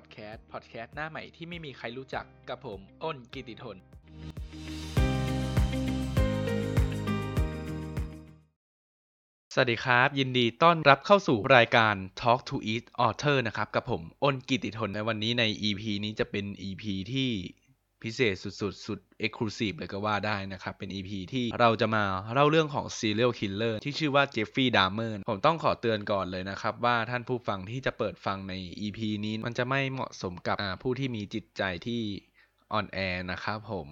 พอดแคสต์พอดแคสต์หน้าใหม่ที่ไม่มีใครรู้จักกับผมอ้นกิติทน สวัสดีครับ ยินดีต้อนรับเข้าสู่รายการ Talk to Each Other นะครับ กับผมอ้นกิติทนในวันนี้ใน EP นี้จะเป็น EP ที่ พิเศษสุดๆ สุด Exclusive เลยก็ว่าได้นะครับ เป็น EP ที่เราจะมาเล่าเรื่องของ Serial Killer ที่ชื่อว่าเจฟฟี่ดามเมอร์ผมต้องขอเตือนก่อนเลยนะครับ ว่าท่านผู้ฟังที่จะเปิดฟังใน EP นี้ มันจะไม่เหมาะสมกับผู้ที่มีจิตใจที่อ่อนแอนะครับผม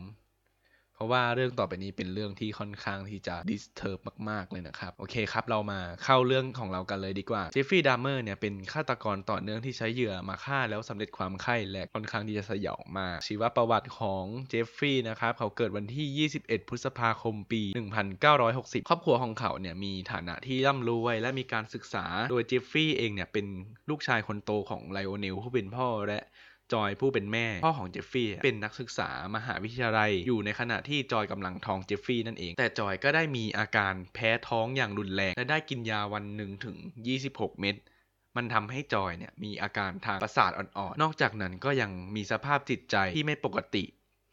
เพราะว่าเรื่องต่อไปนี้เป็นเรื่องที่ค่อนข้างที่จะ disturb มาก ๆ เลยนะครับ โอเคครับ เรามาเข้าเรื่องของเรากันเลยดีกว่าเจฟฟี่ดามเมอร์เนี่ยเป็นฆาตกรต่อเนื่องที่ใช้เหยื่อมาฆ่าแล้วสำเร็จความใคร่และค่อนข้างที่จะสยองมากชีวประวัติของเจฟฟี่นะครับ เขาเกิดวันที่ 21 พฤษภาคมปี 1960 ครอบครัวของเขาเนี่ยมีฐานะที่ร่ำรวยและมีการศึกษาโดยเจฟฟี่เองเนี่ยเป็นลูกชายคนโตของไลโอเนลผู้เป็นพ่อและ จอยผู้เป็นแม่ พ่อของเจฟฟี่เป็นนักศึกษามหาวิทยาลัย อยู่ในขณะที่จอยกำลังท้องเจฟฟี่นั่นเอง แต่จอยก็ได้มีอาการแพ้ท้องอย่างรุนแรง และได้กินยาวันหนึ่งถึง 26 เม็ดมันทำให้จอยเนี่ยมีอาการทางประสาทอ่อนๆ นอกจากนั้นก็ยังมีสภาพจิตใจที่ไม่ปกติ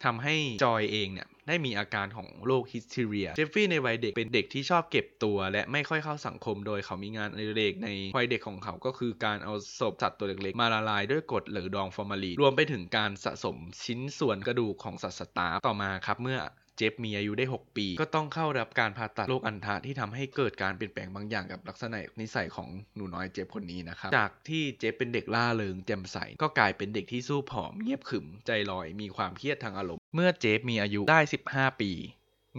ทำให้จอยเองเนี่ย ได้มีอาการของโรคฮิสเทเรีย เจฟฟี่ในวัยเด็กเป็นเด็กที่ชอบเก็บตัว และไม่ค่อยเข้าสังคมโดยเขามีงานอดิเรกในวัยเด็กของเขาก็คือการเอาศพสัตว์ตัวเล็กๆ มาละลายด้วยกรดหรือดองฟอร์มาลีนรวมไปถึงการสะสมชิ้นส่วนกระดูกของสัตว์สตาร์ต่อมาครับเมื่อเจฟมีอายุได้ 6 ปี ก็ต้องเข้ารับการผ่าตัดโรคอันทะที่ทำให้เกิดการเปลี่ยนแปลงบางอย่างกับลักษณะนิสัยของหนูน้อยเจฟคนนี้นะครับ จากที่เจฟเป็นเด็กล่าเริงแจ่มใส ก็กลายเป็นเด็กที่สู้ผอมเงียบขรึมใจลอยมีความเครียดทางอารมณ์ เมื่อเจฟมีอายุได้ 15 ปี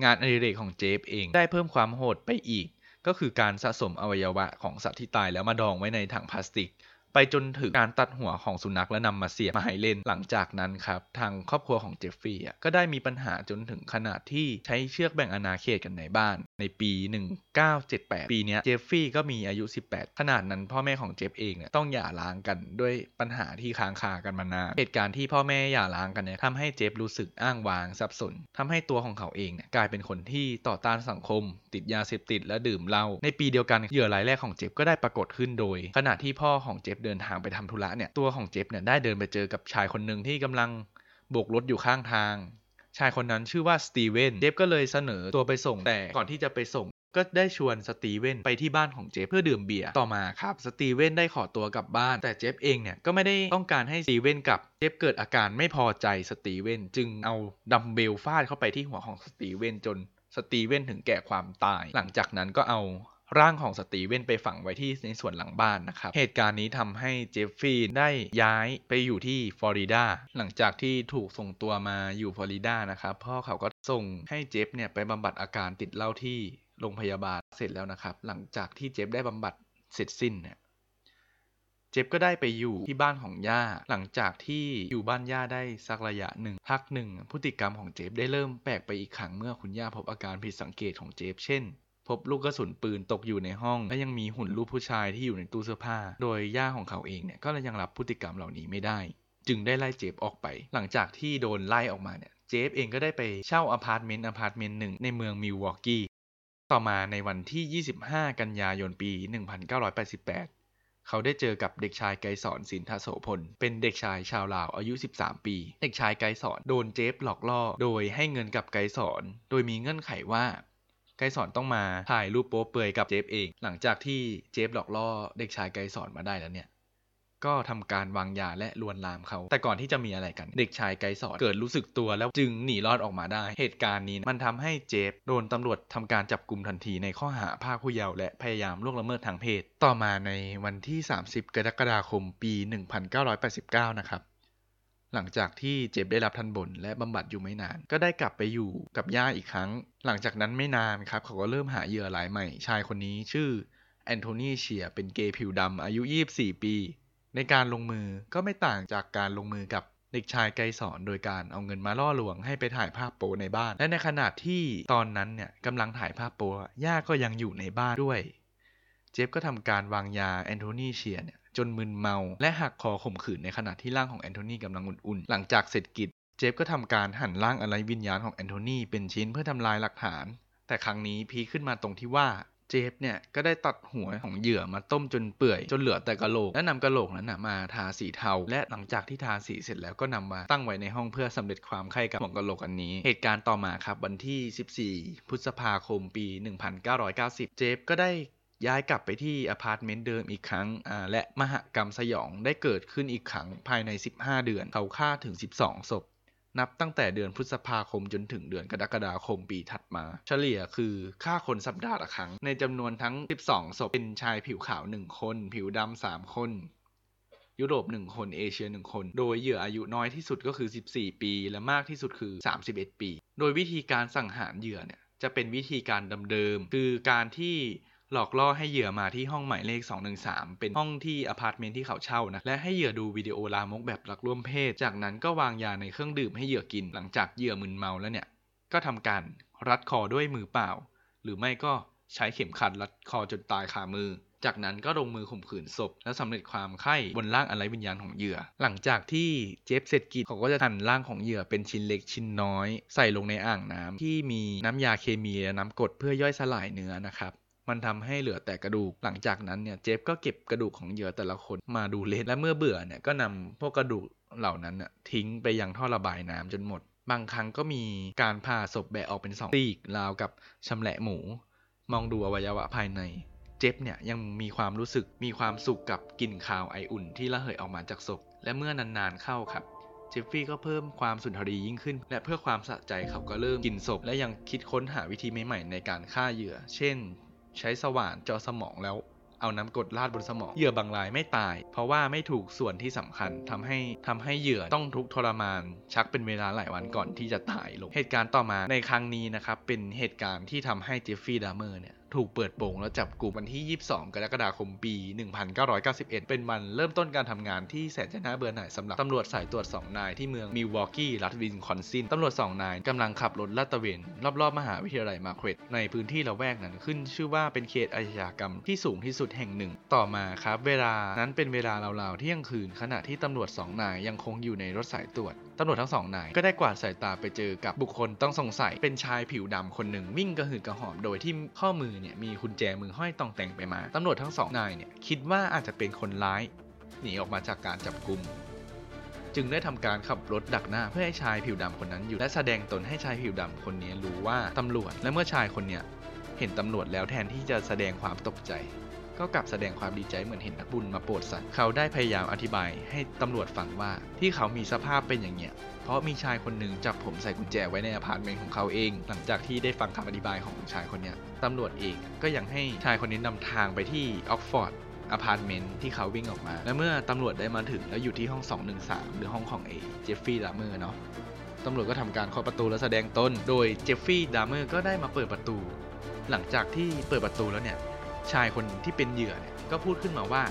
งานอดิเรกของเจฟเองได้เพิ่มความโหดไปอีก ก็คือการสะสมอวัยวะของสัตว์ที่ตายแล้วมาดองไว้ในถังพลาสติก ไปจนถึงการตัดหัวของสุนัขและนำมาเสียบมาให้เล่นหลังจากนั้นครับทางครอบครัวของเจฟฟี่ก็ได้มีปัญหาจนถึงขนาดที่ใช้เชือกแบ่งอาณาเขตกันในบ้าน ในปี 1978 ปีนี้เจฟฟี่ก็มีอายุ 18 ขนาดนั้นพ่อแม่ของเจฟเองเนี่ยต้องหย่าร้างกันด้วยปัญหาที่ค้างคากันมานานเหตุการณ์ที่พ่อแม่หย่าร้างกันเนี่ยทำให้เจฟรู้สึกอ้างว้างสับสนทำให้ตัวของเขาเองเนี่ยกลายเป็นคนที่ต่อต้านสังคม ติดยาเสพติดและดื่มเหล้าในปีเดียวกันเหยื่อรายแรกของเจฟก็ได้ปรากฏขึ้นโดย ขณะที่พ่อของเจฟเดินทางไปทำธุระเนี่ยตัวของเจฟเนี่ยได้เดินไปเจอกับชายคนหนึ่งที่กำลังโบกรถอยู่ข้างทาง ชายคนนั้นชื่อว่าสตีเวนเจฟก็เลยเสนอตัวไปส่งแต่ก่อนที่จะไปส่งก็ได้ชวนสตีเวนไปที่บ้านของเจฟเพื่อดื่มเบียร์ต่อมาครับสตีเวนได้ขอตัวกลับบ้านแต่เจฟเองเนี่ยก็ไม่ได้ต้องการให้สตีเวนกลับเจฟเกิดอาการไม่พอใจสตีเวนจึงเอาดัมเบลฟาดเข้าไปที่หัวของสตีเวนจนสตีเวนถึงแก่ความตาย หลังจากนั้นก็เอา ร่างของสตีเวนไปฝังไว้ที่ในส่วนหลังบ้านนะครับ เหตุการณ์นี้ทำให้เจฟฟี่ได้ย้ายไปอยู่ที่ฟลอริดาหลังจากที่ถูกส่งตัวมาอยู่ฟลอริดานะครับพ่อเขาก็ส่งให้เจฟเนี่ยไปบำบัดอาการติดเหล้าที่โรงพยาบาลเสร็จแล้วนะครับ หลังจากที่เจฟได้บำบัดเสร็จสิ้นเนี่ยเจฟก็ได้ไปอยู่ที่บ้านของย่า หลังจากที่อยู่บ้านย่าได้สักระยะหนึ่งพักหนึ่งพฤติกรรมของเจฟได้เริ่มแปลกไปอีกครั้งเมื่อคุณย่าพบอาการผิดสังเกตของเจฟเช่น พบลูกกระสุนปืนตกอยู่ในห้อง และยังมีหุ่นรูปผู้ชายที่อยู่ในตู้เสื้อผ้า โดยย่าของเขาเองเนี่ยก็ยังรับพฤติกรรมเหล่านี้ไม่ได้ จึงได้ไล่เจฟออกไป หลังจากที่โดนไล่ออกมาเนี่ยเจฟเองก็ได้ไปเช่าอพาร์ตเมนต์อพาร์ตเมนต์หนึ่งในเมืองมิลวอกกี้ต่อมาในวันที่ 25 กันยายนปี 1988 เขาได้เจอกับเด็กชายไกรสอนสินทโสพล เป็นเด็กชายชาวลาวอายุ 13 ปี เด็กชายไกรสอนโดนเจฟหลอกล่อ โดยให้เงินกับไกรสอน โดยมีเงื่อนไขว่า ไกสอนต้องมาถ่ายรูปโป๊เปลือยกับเจฟเอง หลังจากที่เจฟหลอกล่อเด็กชายไกสอนมาได้แล้วเนี่ยก็ทำการวางยาและลวนลามเขา แต่ก่อนที่จะมีอะไรกัน เด็กชายไกสอนเกิดรู้สึกตัวแล้วจึงหนีรอดออกมาได้ เหตุการณ์นี้มันทำให้เจฟโดนตำรวจทำการจับกลุ่มทันทีในข้อหาพาผู้เยาว์และพยายามล่วงละเมิดทางเพศ ต่อมาในวันที่ 30 กรกฎาคมปี 1989 นะครับ หลังจากที่เจฟได้รับทันบนและบำบัดอยู่ไม่นาน ก็ได้กลับไปอยู่กับย่าอีกครั้ง หลังจากนั้นไม่นานครับเขาก็เริ่มหาเหยื่อรายใหม่ ชายคนนี้ชื่อแอนโทนีเชียเป็นเกย์ผิวดำอายุ 24 ปี ในการลงมือก็ไม่ต่างจากการลงมือกับเด็กชายไกสอนโดยการเอาเงินมาล่อลวงให้ไปถ่ายภาพโป๊ในบ้าน และในขณะที่ตอนนั้นเนี่ยกำลังถ่ายภาพโป๊ย่าก็ยังอยู่ในบ้านด้วย เจฟก็ทำการวางยาแอนโทนีเชียเนี่ย จนมึนเมา และหักคอข่มขืนในขณะที่ร่างของแอนโทนีกำลังอุ่นๆ หลังจากเสร็จกิจ เจฟก็ทำการหั่นร่างอะไรวิญญาณของแอนโทนีเป็นชิ้นเพื่อทำลายหลักฐาน แต่ครั้งนี้พีขึ้นมาตรงที่ว่าเจฟเนี่ยก็ได้ตัดหัวของเหยื่อมาต้มจนเปื่อย จนเหลือแต่กะโหลกและนำกะโหลกนั้นนะมาทาสีเทา และหลังจากที่ทาสีเสร็จแล้วก็นำมาตั้งไว้ในห้องเพื่อสำเร็จความใคร่กับหัวกะโหลกอันนี้ เหตุการณ์ต่อมาครับวันที่ 14 พฤษภาคมปี 1990 เจฟก็ได้ ย้ายกลับไปที่อพาร์ตเมนต์เดิมอีกครั้ง และมหกรรมสยองได้เกิดขึ้นอีกครั้งภายใน 15 เดือน เขาฆ่าถึง 12 ศพ นับตั้งแต่เดือนพฤษภาคมจนถึงเดือนกรกฎาคมปีถัดมา เฉลี่ยคือฆ่าคนสัปดาห์ละครั้ง ในจำนวนทั้ง 12 ศพ เป็นชายผิวขาว 1 คน ผิวดำ 3 คน ยุโรป 1 คน เอเชีย 1 คน โดยเหยื่ออายุน้อยที่สุดก็คือ 14 ปี และมากที่สุดคือ 31 ปี โดยวิธีการสังหารเหยื่อเนี่ยจะเป็นวิธีการเดิมๆคือการที่ หลอกล่อให้เหยื่อมาที่ห้องหมายเลข 213 เป็นห้องที่อพาร์ตเมนต์ที่เขาเช่านะ และให้เหยื่อดูวิดีโอลามกแบบรักร่วมเพศ จากนั้นก็วางยาในเครื่องดื่มให้เหยื่อกิน หลังจากเหยื่อมึนเมาแล้วเนี่ย ก็ทำการรัดคอด้วยมือเปล่า หรือไม่ก็ใช้เข็มขัดรัดคอจนตายคามือ จากนั้นก็ลงมือข่มขืนศพ และสำเร็จความใคร่บนร่างไร้วิญญาณของเหยื่อ หลังจากที่เจฟเสร็จกิจเขาก็จะหั่นร่างของเหยื่อเป็นชิ้นเล็กชิ้นน้อย ใส่ลงในอ่างน้ำที่มีน้ำยาเคมีและน้ำกรดเพื่อย่อยสลายเนื้อนะครับ มันทำให้เหลือแต่กระดูก หลังจากนั้นเนี่ยเจฟก็เก็บกระดูกของเหยื่อแต่ละคนมาดูเลสและเมื่อเบื่อเนี่ยก็นำพวกกระดูกเหล่านั้นน่ะทิ้งไปยังท่อระบายน้ำจนหมด บางครั้งก็มีการผ่าศพแบะออกเป็นสองซีกราวกับชำแหละหมู มองดูอวัยวะภายใน เจฟเนี่ยยังมีความรู้สึกมีความสุขกับกลิ่นคาวไออุ่นที่ระเหยออกมาจากศพ และเมื่อนานๆเข้าครับเจฟฟี่ก็เพิ่มความสุนทรียิ่งขึ้น และเพื่อความสะใจเขาก็เริ่มกินศพ และยังคิดค้นหาวิธีใหม่ๆในการฆ่าเหยื่อ เช่น ใช้สว่านเจาะสมองแล้วเอาน้ำกรดราดบนสมองเหยื่อบางรายไม่ตาย เพราะว่าไม่ถูกส่วนที่สำคัญทำให้ทำให้เหยื่อต้องทุกข์ทรมาน ชักเป็นเวลาหลายวันก่อนที่จะตายลงเหตุการณ์ต่อมาในครั้งนี้นะครับเป็นเหตุการณ์ที่ทำให้เจฟฟี่ดามเมอร์เนี่ย ถูกเปิดโปงและจับกลุ่มวันที่ 22 กรกฎาคมปี 1991 เป็นวันเริ่มต้นการทำงานที่แสนจะน่าเบื่อหน่ายสำหรับตำรวจสายตรวจ 2 นายที่เมืองมิลวอกกี้ รัฐวิสคอนซิน ตำรวจ 2 นายกำลังขับรถลาดตระเวน รอบๆ มหาวิทยาลัยมาเควตในพื้นที่ละแวกนั้นขึ้นชื่อว่าเป็นเขตอาชญากรรมที่สูงที่สุดแห่งหนึ่ง ต่อมาครับ เวลานั้นเป็นเวลาราวๆเที่ยงคืนขณะที่ตำรวจ 2 นายยังคงอยู่ในรถสายตรวจ ตำรวจทั้งสองนายก็ได้กวาดสายตาไปเจอกับบุคคลต้องสงสัยเป็นชายผิวดำคนหนึ่งวิ่งกระหืดกระหอบโดยที่ข้อมือเนี่ยมีกุญแจมือห้อยตองแต่งไปมาตำรวจทั้งสองนายเนี่ยคิดว่าอาจจะเป็นคนร้ายหนีออกมาจากการจับกุมจึงได้ทำการขับรถดักหน้าเพื่อให้ชายผิวดำคนนั้นหยุดและแสดงตนให้ชายผิวดำคนนี้รู้ว่าตำรวจและเมื่อชายคนเนี้ยเห็นตำรวจแล้วแทนที่จะแสดงความตกใจ ก็กลับแสดงความดีใจเหมือนเห็นนักบุญมาโปรดสัตว์เขาได้พยายามอธิบายให้ตำรวจฟังว่า ที่เขามีสภาพเป็นอย่างเงี้ยเพราะมีชายคนหนึ่งจับผมใส่กุญแจไว้ในอพาร์ตเมนต์ของเขาเอง หลังจากที่ได้ฟังคำอธิบายของชายคนเนี้ยตำรวจเองก็ยังให้ชายคนนี้นำทางไปที่ออกซ์ฟอร์ดอพาร์ตเมนต์ที่เขาวิ่งออกมา และเมื่อตำรวจได้มาถึงแล้วอยู่ที่ห้อง 213 หรือห้องของเอเจฟฟี่ดามเมอร์เนาะตำรวจก็ทำการเคาะประตูและแสดงตนโดยเจฟฟี่ดามเมอร์ก็ได้มาเปิดประตู หลังจากที่เปิดประตูแล้วเนี่ย ชายคนที่เป็นเหยื่อเนี่ยก็พูดขึ้นมาว่า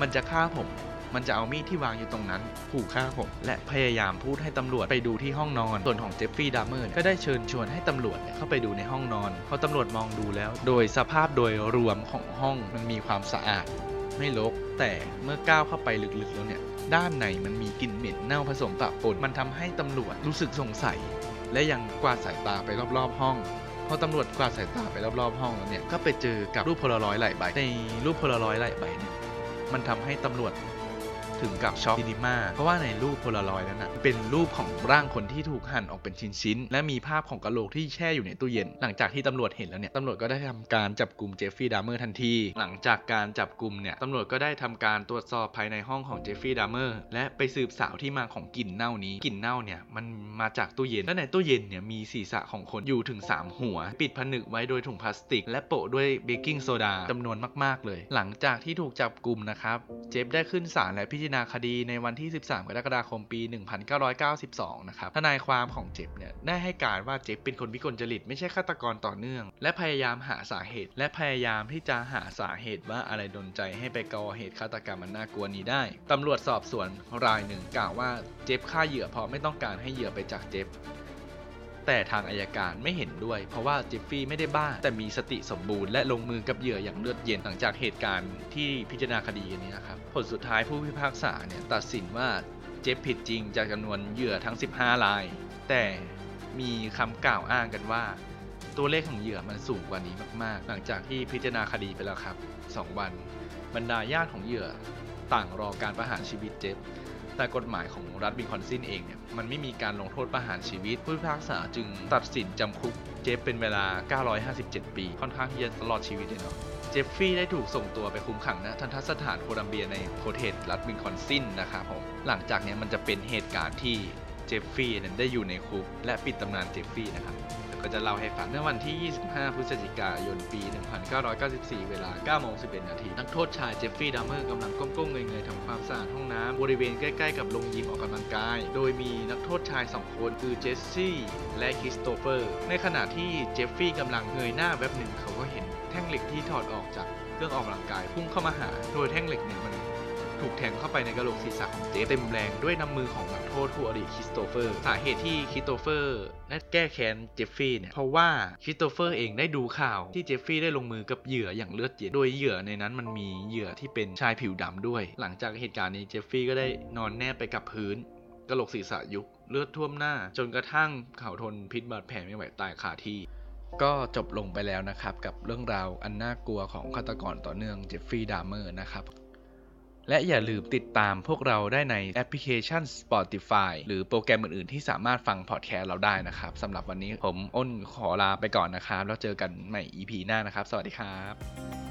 มันจะฆ่าผม มันจะเอามีดที่วางอยู่ตรงนั้นขู่ฆ่าผม และพยายามพูดให้ตำรวจไปดูที่ห้องนอน ส่วนของเจฟฟี่ดามเมอร์ก็ได้เชิญชวนให้ตำรวจเข้าไปดูในห้องนอนพอตำรวจมองดูแล้ว โดยสภาพโดยรวมของห้องมันมีความสะอาด ไม่รกแต่เมื่อก้าวเข้าไปลึกๆแล้วเนี่ยด้านในมันมีกลิ่นเหม็นเน่าผสมปะปนมันทำให้ตำรวจรู้สึกสงสัย และยังกวาดสายตาไปรอบๆห้อง พอตำรวจกวาดสายตาไปรอบๆห้องแล้วเนี่ยก็ไปเจอกับรูปโพลารอยด์หลายใบในรูปโพลารอยด์หลายใบเนี่ยมันทำให้ตำรวจ ถึงกับช็อก cinema เพราะว่าในรูปโพลารอยด์นั้นนะเป็นรูปของร่างคนที่ถูกหั่นออกเป็นชิ้นๆและมีภาพของกะโหลกที่แช่อยู่ในตู้เย็น หลังจากที่ตำรวจเห็นแล้วเนี่ยตำรวจก็ได้ทำการจับกลุ่มเจฟฟี่ดามเมอร์ทันที หลังจากการจับกลุ่มเนี่ยตำรวจก็ได้ทำการตรวจสอบภายในห้องของเจฟฟี่ดามเมอร์และไปสืบสาวที่มาของกลิ่นเน่านี้กลิ่นเน่าเนี่ยมันมาจากตู้เย็นและในตู้เย็นเนี่ยมีศีรษะของคนอยู่ถึง 3 หัว ปิดผนึกไว้โดยถุงพลาสติก และโปะด้วยเบกกิ้งโซดาจำนวนมาก ๆ เลย หลังจากที่ถูกจับกลุ่มนะครับเจฟได้ขึ้นศาลและพิจารณาคดีในวันที่ 13 กรกฎาคมปี 1992 นะครับ ทนายความของเจฟเนี่ยได้ให้การว่าเจฟเป็นคนวิกลจริตไม่ใช่ฆาตกรต่อเนื่อง และพยายามหาสาเหตุ และพยายามที่จะหาสาเหตุว่าอะไรดนใจให้ไปก่อเหตุฆาตกรรมอันน่ากลัวนี้ได้ ตำรวจสอบสวนรายหนึ่งกล่าวว่าเจ็บฆ่าเหยื่อเพราะไม่ต้องการให้เหยื่อไปจากเจ็บ แต่ทางอายการไม่เห็นด้วย เพราะว่าเจฟฟี่ไม่ได้บ้า แต่มีสติสมบูรณ์และลงมือกับเหยื่ออย่างเลือดเย็นหลังจากเหตุการณ์ที่พิจารณาคดีนี้นะครับผลสุดท้ายผู้พิพากษาเนี่ยตัดสินว่าเจฟผิดจริงจากจำนวนเหยื่อทั้ง 15ราย แต่มีคำกล่าวอ้างกันว่า ตัวเลขของเหยื่อมันสูงกว่านี้มาก ๆ หลังจากที่พิจารณาคดีไปแล้วครับ 2 วัน บรรดาญาติของเหยื่อต่างรอการประหารชีวิตเจฟ แต่กฎหมายของรัฐวิสคอนซินเองเนี่ยมันไม่มีการลงโทษประหารชีวิต ผู้พิพากษาจึงตัดสินจำคุกเจฟเป็นเวลา 957 ปี ค่อนข้างที่จะตลอดชีวิตเลยเนาะเจฟฟรีย์ได้ถูกส่งตัวไปคุมขังณทัณฑสถานโคลัมเบียในพอร์เทจรัฐวิสคอนซินนะครับผมหลังจากเนี้ยมันจะเป็นเหตุการณ์ที่เจฟฟรีย์นั้นได้อยู่ในคุกและปิดตำนานเจฟฟรีย์นะครับ ก็จะเล่าให้ฟังเมื่อวันที่ 25 พฤศจิกายน ปี 1994 เวลา9โมง11 นาที นักโทษชายเจฟฟรีย์ดัมเมอร์กำลังก้มๆเงยๆทำความสะอาดห้องน้ำบริเวณใกล้ๆกับโรงยิมออกกำลังกาย โดยมีนักโทษชาย 2 คนคือเจสซี่และคริสโตเฟอร์ ในขณะที่เจฟฟรีย์กำลังเงยหน้าแวบหนึ่งเขาก็เห็นแท่งเหล็กที่ถอดออกจากเครื่องออกกำลังกายพุ่งเข้ามาหา โดยแท่งเหล็กเนี่ยมัน ถูกแทงเข้าไปในกระโหลกศีรษะของเจฟเต็มแรงด้วยน้ำมือของนักโทษผู้อดีคริสโตเฟอร์ สาเหตุที่คริสโตเฟอร์ได้แก้แค้นเจฟฟรีย์เนี่ยเพราะว่าคริสโตเฟอร์เองได้ดูข่าวที่เจฟฟรีย์ได้ลงมือกับเหยื่ออย่างเลือดเย็นโดยเหยื่อในนั้นมันมีเหยื่อที่เป็นชายผิวดำด้วย หลังจากเหตุการณ์นี้เจฟฟรีย์ก็ได้นอนแนบไปกับพื้นกระโหลกศีรษะยุบเลือดท่วมหน้า จนกระทั่งเขาทนพิษบาดแผลไม่ไหวตายคาที่ ก็จบลงไปแล้วนะครับ กับเรื่องราวอันน่ากลัวของฆาตกรต่อเนื่องเจฟฟรีย์ดามเมอร์นะครับ และอย่าลืมติดตามพวกเราได้ในแอปพลิเคชัน Spotify หรือโปรแกรมอื่น ๆ ที่สามารถฟังพอดแคสต์เราได้นะครับสำหรับวันนี้ผมอ้นขอลาไปก่อนนะครับ แล้วเจอกันใหม่ EP หน้านะครับ สวัสดีครับ